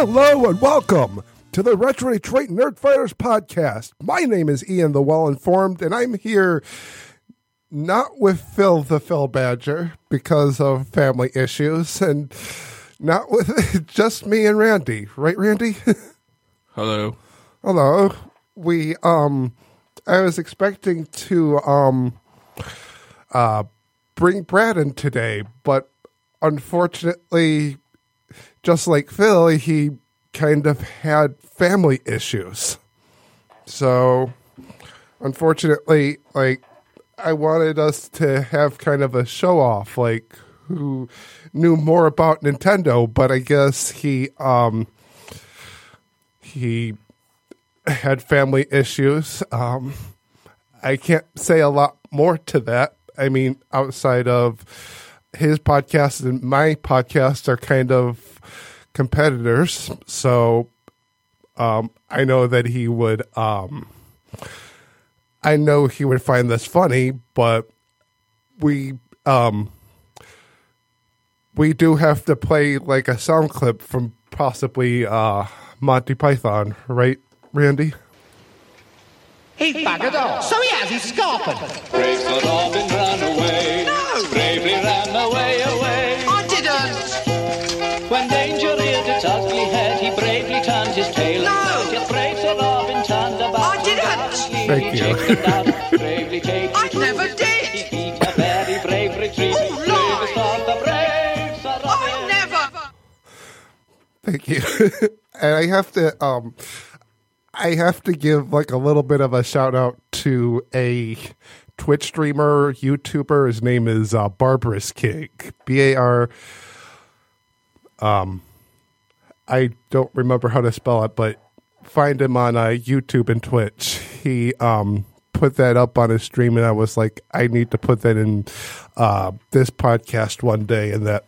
Hello and welcome to the Retro Detroit Nerd Fighters podcast. My name is Ian the Well Informed, and I'm here not with Phil the Phil Badger because of family issues, and not with just me and Randy. Right, Randy? Hello. Hello. We um, I was expecting to um, uh, bring Brad in today, but unfortunately just like Phil, he kind of had family issues. So, unfortunately, like, I wanted us to have kind of a show off, like, who knew more about Nintendo, but I guess he, um, he had family issues. Um, I can't say a lot more to that. I mean, outside of his podcast and my podcast are kind of competitors. So um, I know that he would. Um, I know he would find this funny, but we um, we do have to play like a sound clip from possibly uh, Monty Python, right, Randy? He buggered off. So he has, he's scarping. Brave Sir Robin ran away. No. I never did. He beat a very brave retreat. Oh, lie. Bravest of the brave Sir I never. Thank you. and I have to um I have to give like a little bit of a shout out to a Twitch streamer, YouTuber. His name is uh, Barbarous King. B A R um I don't remember how to spell it, but find him on uh, YouTube and Twitch. He um put that up on a stream and I was like, I need to put that in uh this podcast one day and that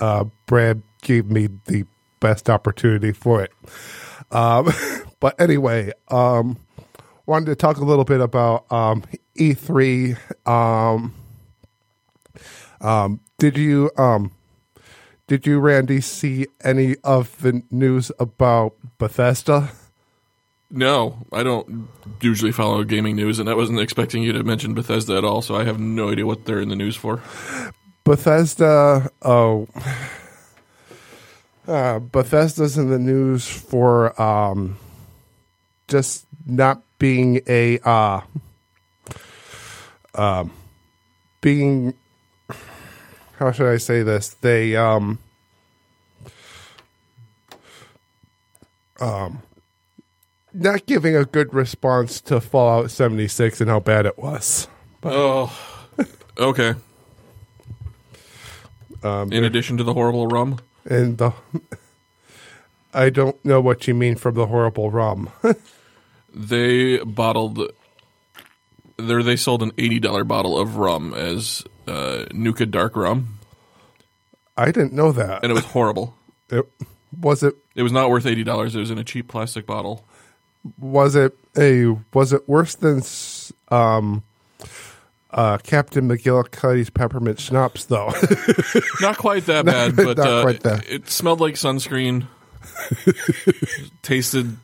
uh, Brad gave me the best opportunity for it. Um, but anyway, um, wanted to talk a little bit about um, E3. Um, um, did you, um, did you, Randy, see any of the news about Bethesda? No, I don't usually follow gaming news, and I wasn't expecting you to mention Bethesda at all, so I have no idea what they're in the news for. Bethesda, oh, uh, Bethesda's in the news for um, just not being a uh, um, being. How should I say this? They um, um, not giving a good response to Fallout seventy six and how bad it was. Oh, okay. Um, In addition to the horrible rum, and the I don't know what you mean from the horrible rum. they bottled. There, they sold an eighty dollar bottle of rum as uh, Nuka Dark Rum, I didn't know that. and it was horrible. It, was it It was not worth eighty dollars. It was in a cheap plastic bottle. Was it a was it worse than um uh Captain McGillicuddy's peppermint schnapps though? Not quite that bad, but not uh, quite that. it smelled like sunscreen. Tasted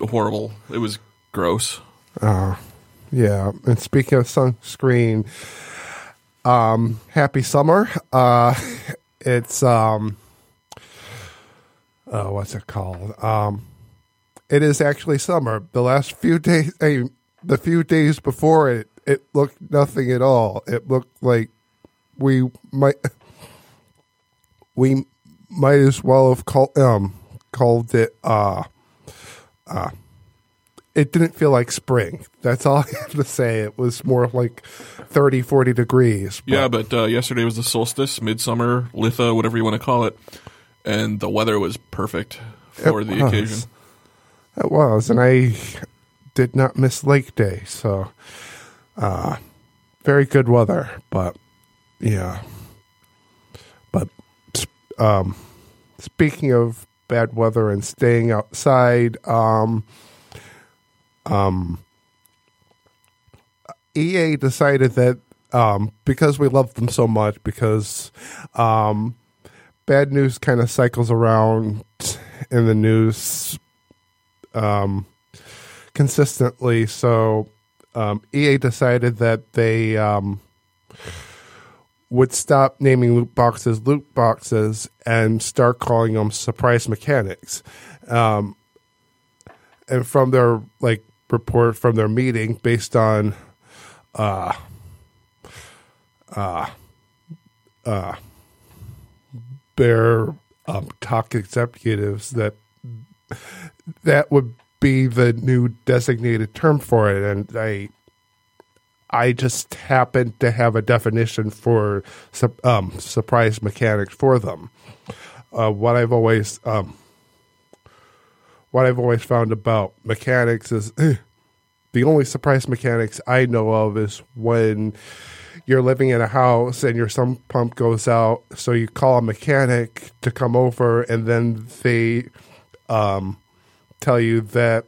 horrible. It was gross. yeah. And speaking of sunscreen, um, happy summer. Uh, it's um, oh, what's it called? Um, it is actually summer. The last few days, eh, the few days before it, it looked nothing at all. It looked like we might we might as well have called um called it uh uh it didn't feel like spring. That's all I have to say. It was more like 30, 40 degrees. Yeah, but uh, yesterday was the solstice, midsummer, Litha, whatever you want to call it, and the weather was perfect for It the was. occasion. It was, and I did not miss Lake Day, so uh, very good weather. But yeah, but um, speaking of bad weather and staying outside, um, um, EA decided that um, because we love them so much, because um, bad news kind of cycles around in the news um, consistently. So um, EA decided that they um, would stop naming loot boxes loot boxes and start calling them surprise mechanics. Um, and from their like report from their meeting, based on uh, uh, uh, their um, top executives, that that would be the new designated term for it. And i i just happen to have a definition for um, surprise mechanics for them. Uh, what i've always um, what i've always found about mechanics is eh, the only surprise mechanics i know of is when you're living in a house and your sump pump goes out, so you call a mechanic to come over, and then they um, tell you that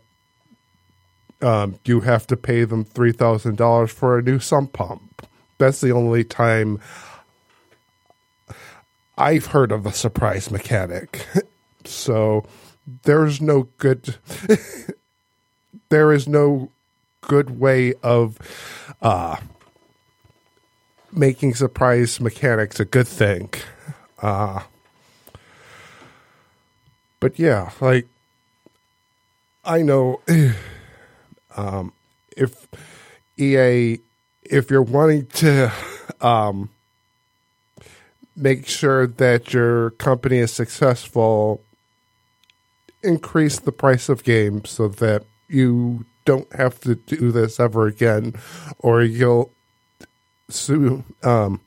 um, you have to pay them three thousand dollars for a new sump pump. That's the only time I've heard of a surprise mechanic. so there's no good. there is no good way of uh, making surprise mechanics a good thing. Uh, but yeah, like I know um, if EA, if you're wanting to um, make sure that your company is successful, increase the price of games so that you don't have to do this ever again, or you'll soon um,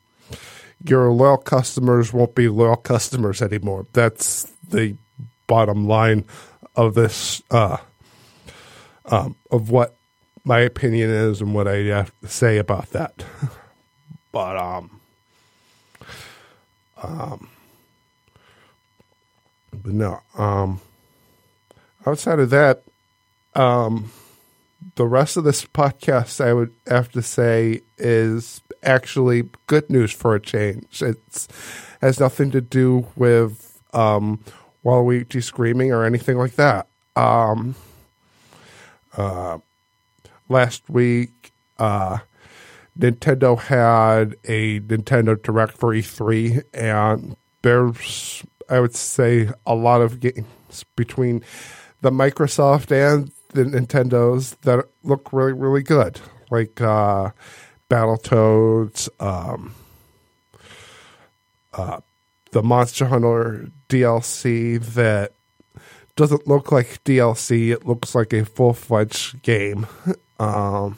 your loyal customers won't be loyal customers anymore. That's the bottom line of this uh, um, of what my opinion is and what I have to say about that. but um, um, but no, um, outside of that, um, the rest of this podcast, I would have to say, is actually good news for a change. It's has nothing to do with um, Waluigi screaming or anything like that. Um, uh, last week, uh, Nintendo had a Nintendo Direct for E3, and there's, I would say, a lot of games between the Microsoft and the Nintendos that look really, really good, like uh, Battletoads, um, uh, the Monster Hunter DLC that doesn't look like DLC. It looks like a full fledged game. um,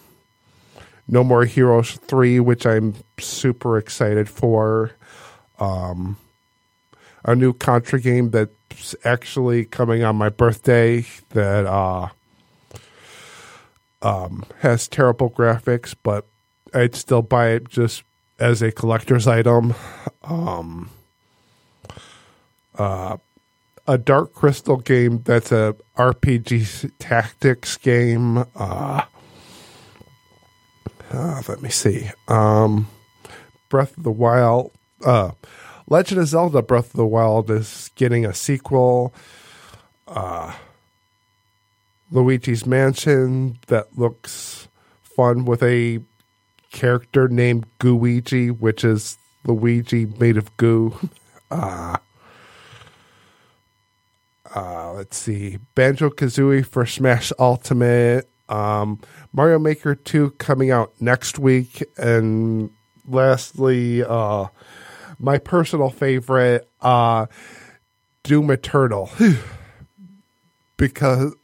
no More Heroes 3, which I'm super excited for. Um, a new Contra game that's actually coming on my birthday that uh, um, has terrible graphics, but I'd still buy it just as a collector's item. Um, uh, a Dark Crystal game that's a RPG tactics game. Uh, uh, let me see. Um, Breath of the Wild. Uh, Legend of Zelda Breath of the Wild is getting a sequel. Uh, Luigi's Mansion that looks fun with a character named Gooigi, which is Luigi made of goo. Uh, uh, let's see. Banjo Kazooie for Smash Ultimate. Um, Mario Maker 2 coming out next week. And lastly, uh, my personal favorite, uh, Doom Eternal. because,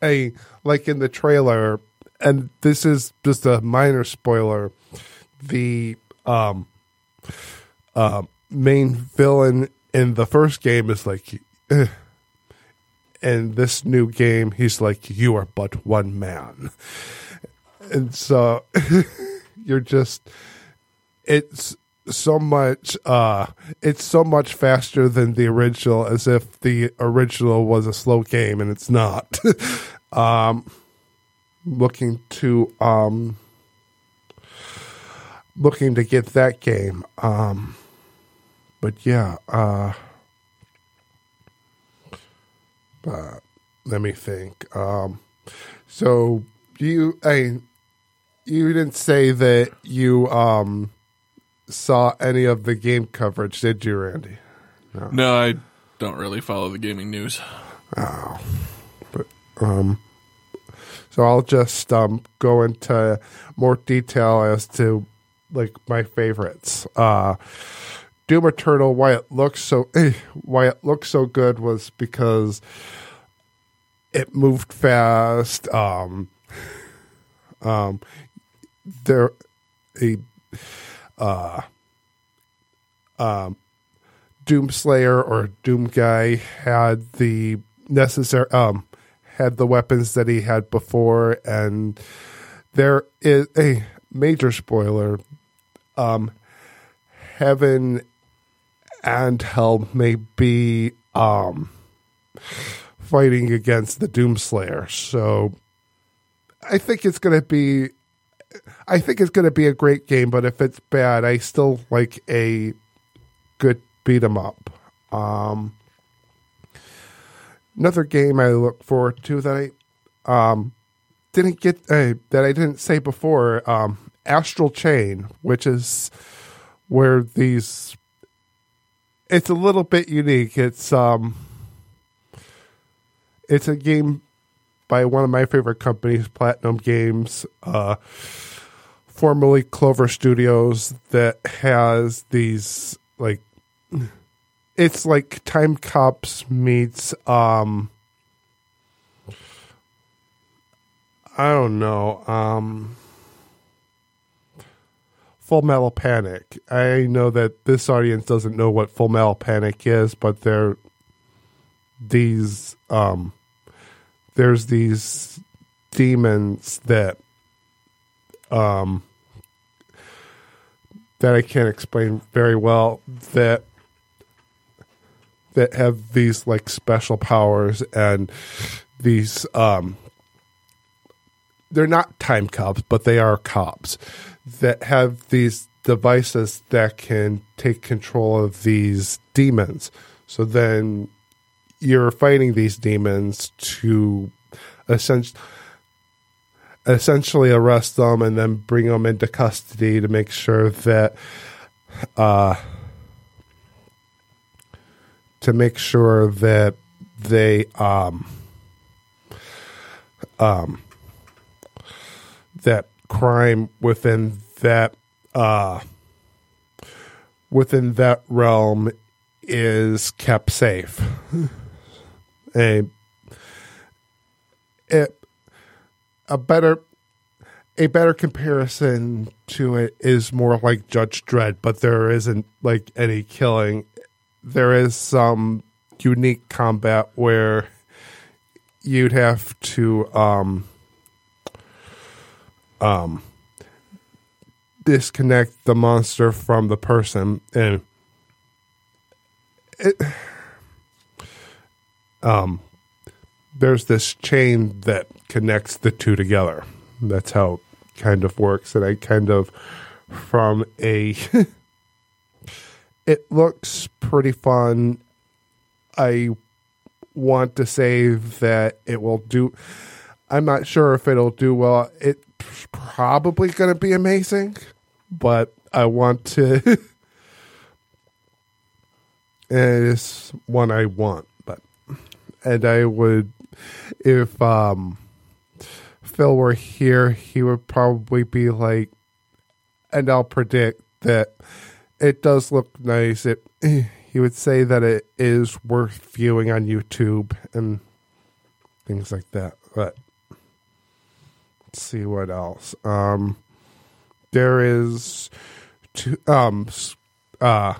hey, like in the trailer, and this is just a minor spoiler, the um, uh, main villain in the first game is like, eh, in this new game, he's like, "You are but one man," and so you're just it's so much uh it's so much faster than the original as if the original was a slow game and it's not. Um looking to um looking to get that game um but yeah uh uh let me think um so you i you didn't say that you um saw any of the game coverage, did you, Randy? No, I don't really follow the gaming news. Oh, but um, So I'll just um, go into more detail as to like my favorites. Uh, Doom Eternal, why it looks so eh, why it looks so good was because it moved fast. Um, um, there a uh, um, or Doom guy had the necessary um had the weapons that he had before and there is a major spoiler um heaven and hell may be um fighting against the doomslayer so i think it's going to be I think it's going to be a great game, but if it's bad, I still like a good beat 'em up. Um, another game I look forward to that I um, didn't get uh, that I didn't say before, um, Astral Chain, which is where these. It's a little bit unique. It's um, it's a game by one of my favorite companies, Platinum Games, uh, formerly Clover Studios, that has these like it's like Time Cops meets um I don't know, um Full Metal Panic. I know that this audience doesn't know what Full Metal Panic is, but they're these um there's these demons that um that I can't explain very well that that have these like special powers and these um they're not time cops but they are cops that have these devices that can take control of these demons. So then you're fighting these demons to essentially essentially arrest them and then bring them into custody to make sure that uh to make sure that they um um that crime within that uh within that realm is kept safe a it, a better a better comparison to it is more like Judge Dredd, but there isn't like any killing. There is some unique combat where you'd have to um um disconnect the monster from the person and it um there's this chain that connects the two together. That's how it kind of works. And I kind of, from a, it looks pretty fun. I want to say that it will do. I'm not sure if it'll do well. It's probably going to be amazing, but I want to. it's one I want, but and I would if um Phil were here, he would probably be like, and I'll predict that it does look nice. It he would say that it is worth viewing on YouTube and things like that. But let's see what else. Um, there is, two, um, uh,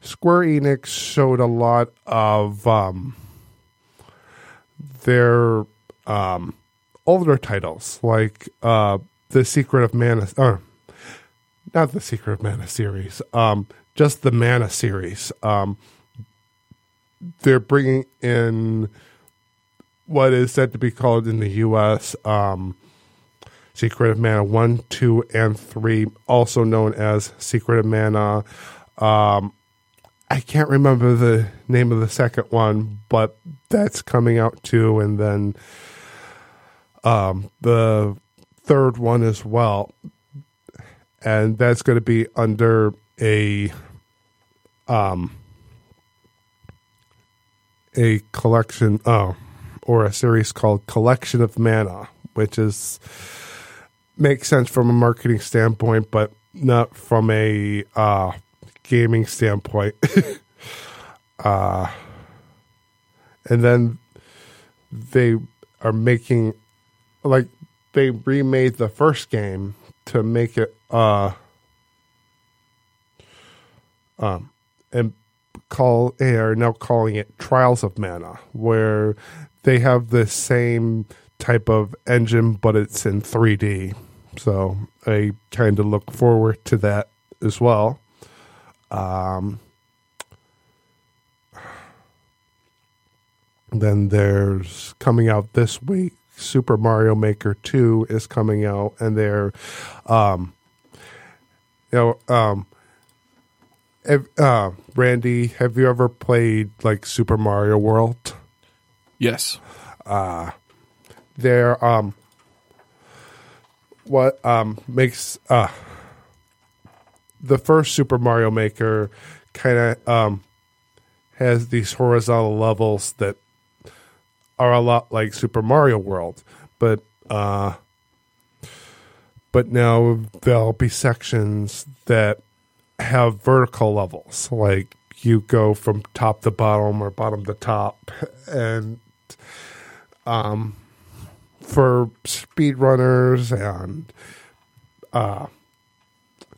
Square Enix showed a lot of um their um, older titles like uh, the Secret of Mana, or not the Secret of Mana series, um, just the Mana series. Um, they're bringing in what is said to be called in the U.S. Um, Secret of Mana 1, 2, and 3, also known as Secret of Mana. Um, I can't remember the name of the second one, but that's coming out too. And then um, the third one as well. And that's going to be under a um a collection oh or a series called Collection of Mana, which is makes sense from a marketing standpoint, but not from a uh, gaming standpoint. uh, and then they are making like they remade the first game to make it uh um and call they are now calling it Trials of Mana, where they have the same type of engine, but it's in 3D. So I kind of look forward to that as well. Um, then there's coming out this week. Super Mario Maker 2 is coming out, and they're, um, you know, um, uh, Randy, have you ever played like Super Mario World? Yes. There, um, what um makes uh the first Super Mario Maker kind of um has these horizontal levels that are a lot like Super Mario World, but uh but now there'll be sections that have vertical levels like you go from top to bottom or bottom to top and um for speedrunners and uh,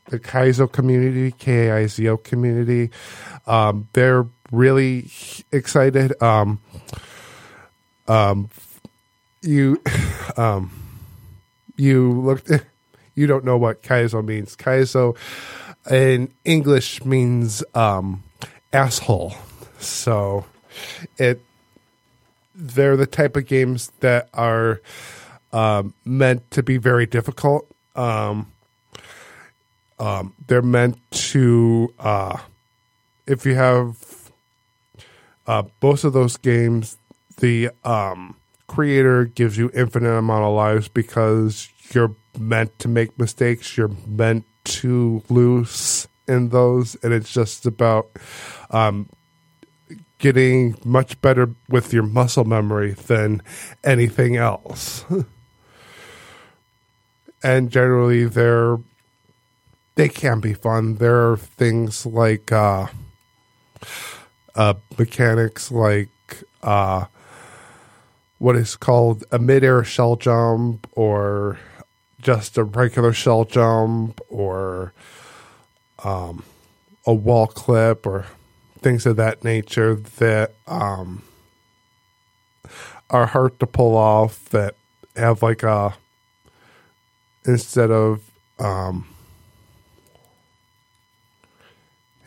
the Kaizo community, K-I-Z-O community. Um, they're really excited. Um, um, you, um, you looked, you don't know what Kaizo means. Kaizo in English means um, asshole. So it they're the type of games that are um, meant to be very difficult. Um, um, they're meant to, uh, if you have uh, both of those games, the um, creator gives you infinite amount of lives because you're meant to make mistakes. You're meant to lose in those, and it's just about um, getting much better with your muscle memory than anything else. and generally they're they can be fun. There are things like uh uh mechanics like uh what is called a midair shell jump or just a regular shell jump or um a wall clip or things of that nature that um, are hard to pull off that have like a instead of um,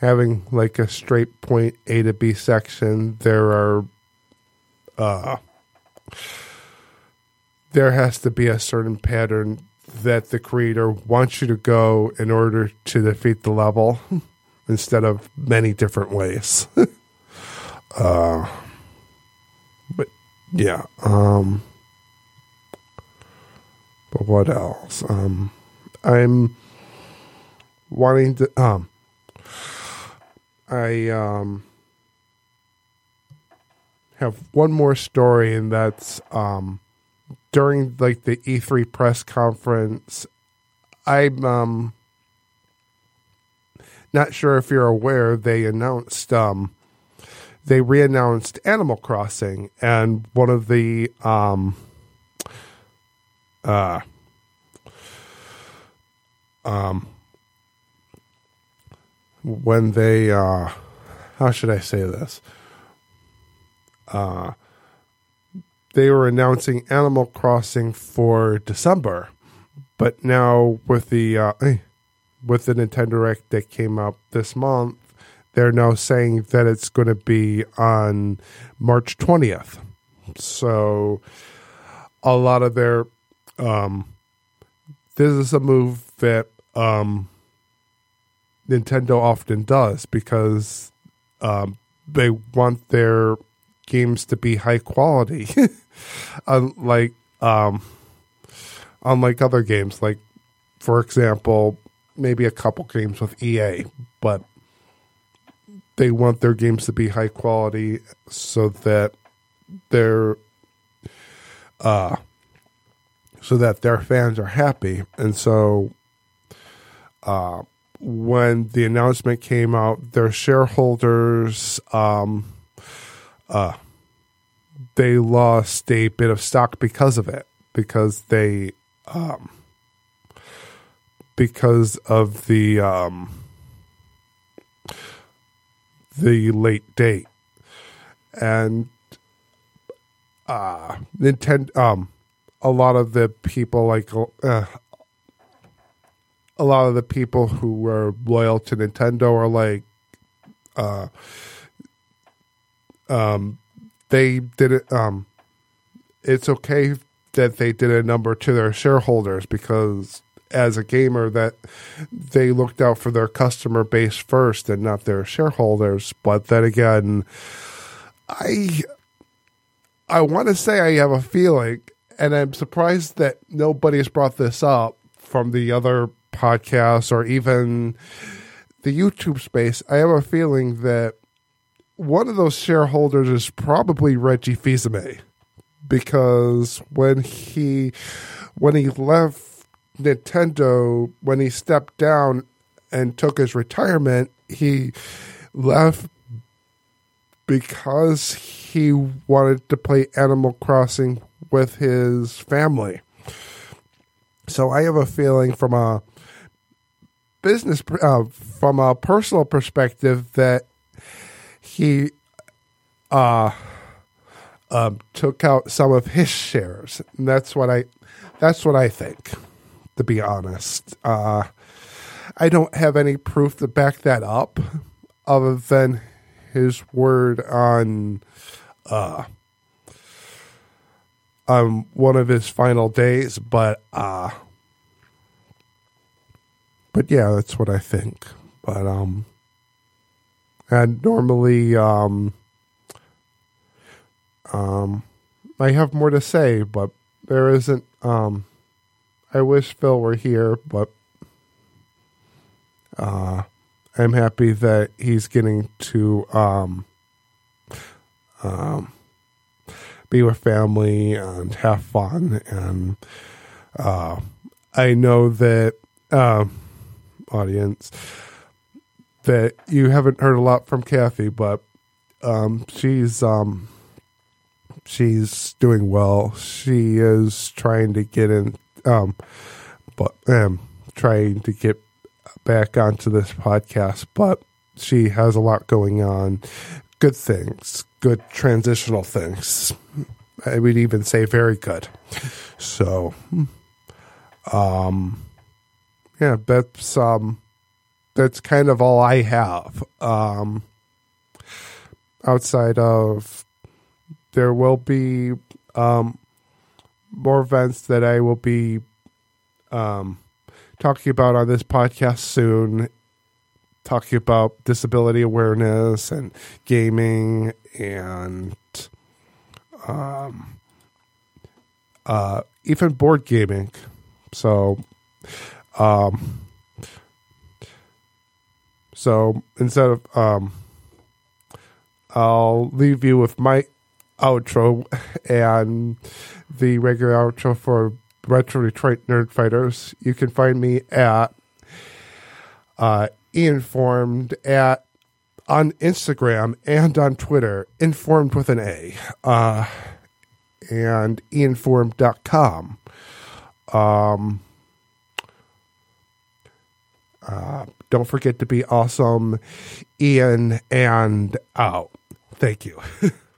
having like a straight point A to B section, there are uh, there has to be a certain pattern that the creator wants you to go in order to defeat the level. instead of many different ways. uh, but yeah. Um, but what else? Um, I'm wanting to. Um, I um have one more story, and that's um during like the E3 press conference. I'm um not sure if you're aware, they announced um, they reannounced Animal Crossing, and one of the um, uh, um, when they uh, how should I say this? Uh, they were announcing Animal Crossing for December, but now with the uh, eh, with the Nintendo Direct that came out this month, they're now saying that it's going to be on March twentieth. So a lot of their um, this is a move that um, Nintendo often does because um, they want their games to be high quality, unlike um, unlike other games. Like, for example, maybe a couple games with EA, but they want their games to be high quality so that they're uh so that their fans are happy. And so uh when the announcement came out their shareholders um uh they lost a bit of stock because of it because they um because of the um the late date. And uh Nintendo um a lot of the people like uh, a lot of the people who were loyal to Nintendo are like uh um they did it um it's okay that they did a number to their shareholders because as a gamer that they looked out for their customer base first and not their shareholders. But then again i i want to say i have a feeling and i'm surprised that nobody's brought this up from the other podcasts or even the youtube space. I have a feeling that one of those shareholders is probably reggie fils because when he when he left Nintendo when he stepped down and took his retirement, he left because he wanted to play Animal Crossing with his family. So I have a feeling from a business, uh, from a personal perspective, that he uh, um, took out some of his shares. And that's what I, that's what I think to be honest. Uh, I don't have any proof to back that up other than his word on uh, on one of his final days, but uh, but yeah, that's what I think. But um, and normally um, um, I have more to say, but there isn't um I wish Phil were here, but uh, I'm happy that he's getting to um, um, be with family and have fun. And uh, I know that, um, audience, that you haven't heard a lot from Kathy, but um, she's um, she's doing well. She is trying to get in um, but um, trying to get back onto this podcast, but she has a lot going on. Good things, good transitional things. I would even say very good. So, um, yeah, that's um, that's kind of all I have. Um, outside of there will be um more events that I will be um, talking about on this podcast soon. Talking about disability awareness and gaming and um, uh, even board gaming. So, um, so instead of um, I'll leave you with my outro and the regular outro for Retro Detroit Nerd Fighters. You can find me at uh, informed at on Instagram and on Twitter, informed with an A, uh, and informed.com. Um, uh, don't forget to be awesome, Ian, and out. Thank you.